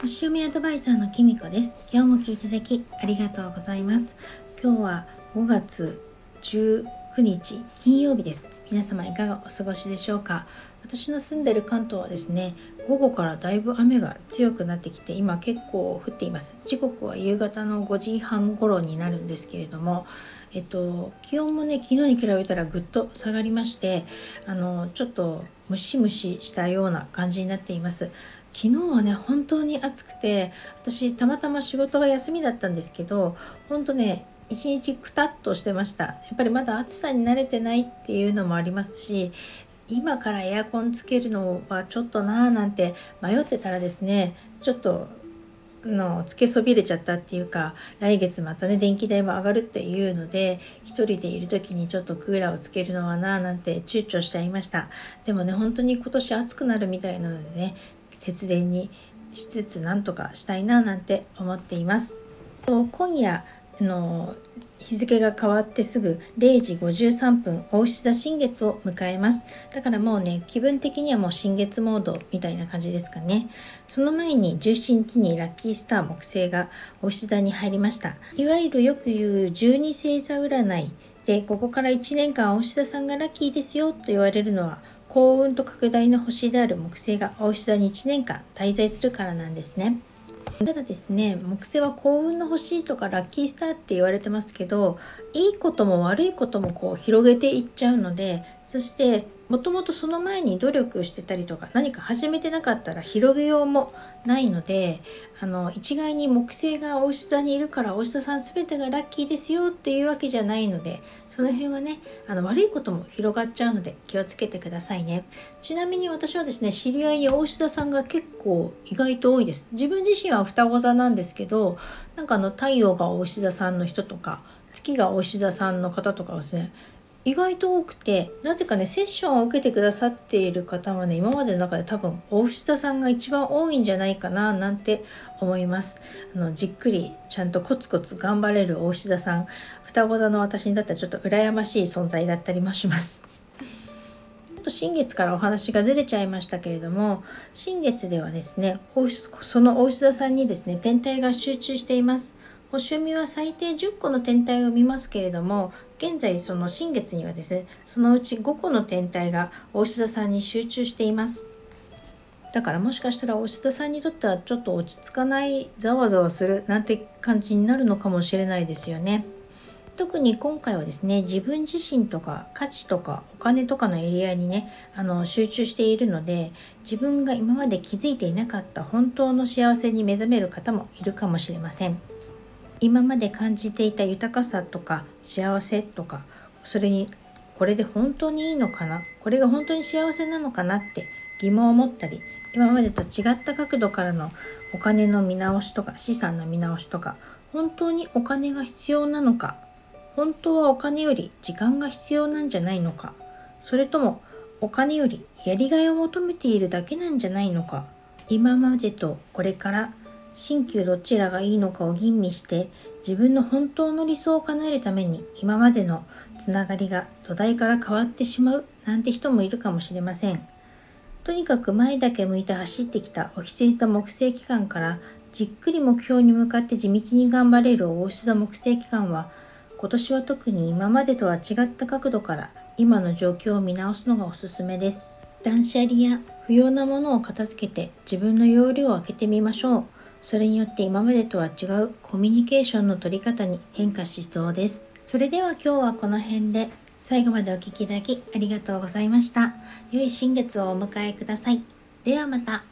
星読みアドバイザーのきみこです。今日も聞いていただきありがとうございます。今日は5月19日金曜日です。皆様いかがお過ごしでしょうか？私の住んでる関東はですね午後からだいぶ雨が強くなってきて今結構降っています。時刻は夕方の5時半頃になるんですけれどもえっと気温もね昨日に比べたらぐっと下がりましてあのちょっとムシムシしたような感じになっています。昨日はね本当に暑くて私たまたま仕事が休みだったんですけど本当ね一日くたっとしてました。やっぱりまだ暑さに慣れてないっていうのもありますし今からエアコンつけるのはちょっとなーなんて迷ってたらですねちょっとのつけそびれちゃったっていうか来月またね電気代も上がるっていうので一人でいる時にちょっとクーラーをつけるのはなーなんて躊躇しちゃいました。でもね本当に今年暑くなるみたいなのでね節電にしつつなんとかしたいななんて思っています。今夜の日付が変わってすぐ0時53分大牛座新月を迎えます。だからもうね気分的にはもう新月モードみたいな感じですかね。その前に17日にラッキースター木星が大牛座に入りました。いわゆるよく言う12星座占いでここから1年間大牛座さんがラッキーですよと言われるのは幸運と拡大の星である木星が大牛座に1年間滞在するからなんですね。ただですね木星は幸運の星とかラッキースターって言われてますけどいいことも悪いこともこう広げていっちゃうのでそしてもともとその前に努力してたりとか何か始めてなかったら広げようもないのであの一概に木星がお牛座にいるからお牛座さん全てがラッキーですよっていうわけじゃないのでその辺はねあの悪いことも広がっちゃうので気をつけてくださいね。ちなみに私はですね知り合いにお牛座さんが結構意外と多いです。自分自身は双子座なんですけどなんかあの太陽がお牛座さんの人とか月がお牛座さんの方とかですね意外と多くてなぜかねセッションを受けてくださっている方はね今までの中で多分大牛座さんが一番多いんじゃないかななんて思います。あのじっくりちゃんとコツコツ頑張れる大牛座さん。双子座の私にとってはちょっと羨ましい存在だったりもします。と新月からお話がずれちゃいましたけれども新月ではですねその大牛座さんにですね天体が集中しています。星読みは最低10個の天体を見ますけれども現在その新月にはですねそのうち5個の天体が大志田さんに集中していますだからもしかしたら大志田さんにとってはちょっと落ち着かないざわざわするなんて感じになるのかもしれないですよね特に今回はですね自分自身とか価値とかお金とかのエリアにねあの集中しているので自分が今まで気づいていなかった本当の幸せに目覚める方もいるかもしれません。今まで感じていた豊かさとか幸せとかそれにこれで本当にいいのかな？これが本当に幸せなのかなって疑問を持ったり今までと違った角度からのお金の見直しとか資産の見直しとか本当にお金が必要なのか本当はお金より時間が必要なんじゃないのかそれともお金よりやりがいを求めているだけなんじゃないのか今までとこれから新旧どちらがいいのかを吟味して自分の本当の理想を叶えるために今までのつながりが土台から変わってしまうなんて人もいるかもしれません。とにかく前だけ向いて走ってきたお羊座木星期間からじっくり目標に向かって地道に頑張れる大牛座木星期間は今年は特に今までとは違った角度から今の状況を見直すのがおすすめです。断捨離や不要なものを片付けて自分の容量を空けてみましょう。それによって今までとは違うコミュニケーションの取り方に変化しそうです。それでは今日はこの辺で最後までお聴きいただきありがとうございました。良い新月をお迎えください。ではまた。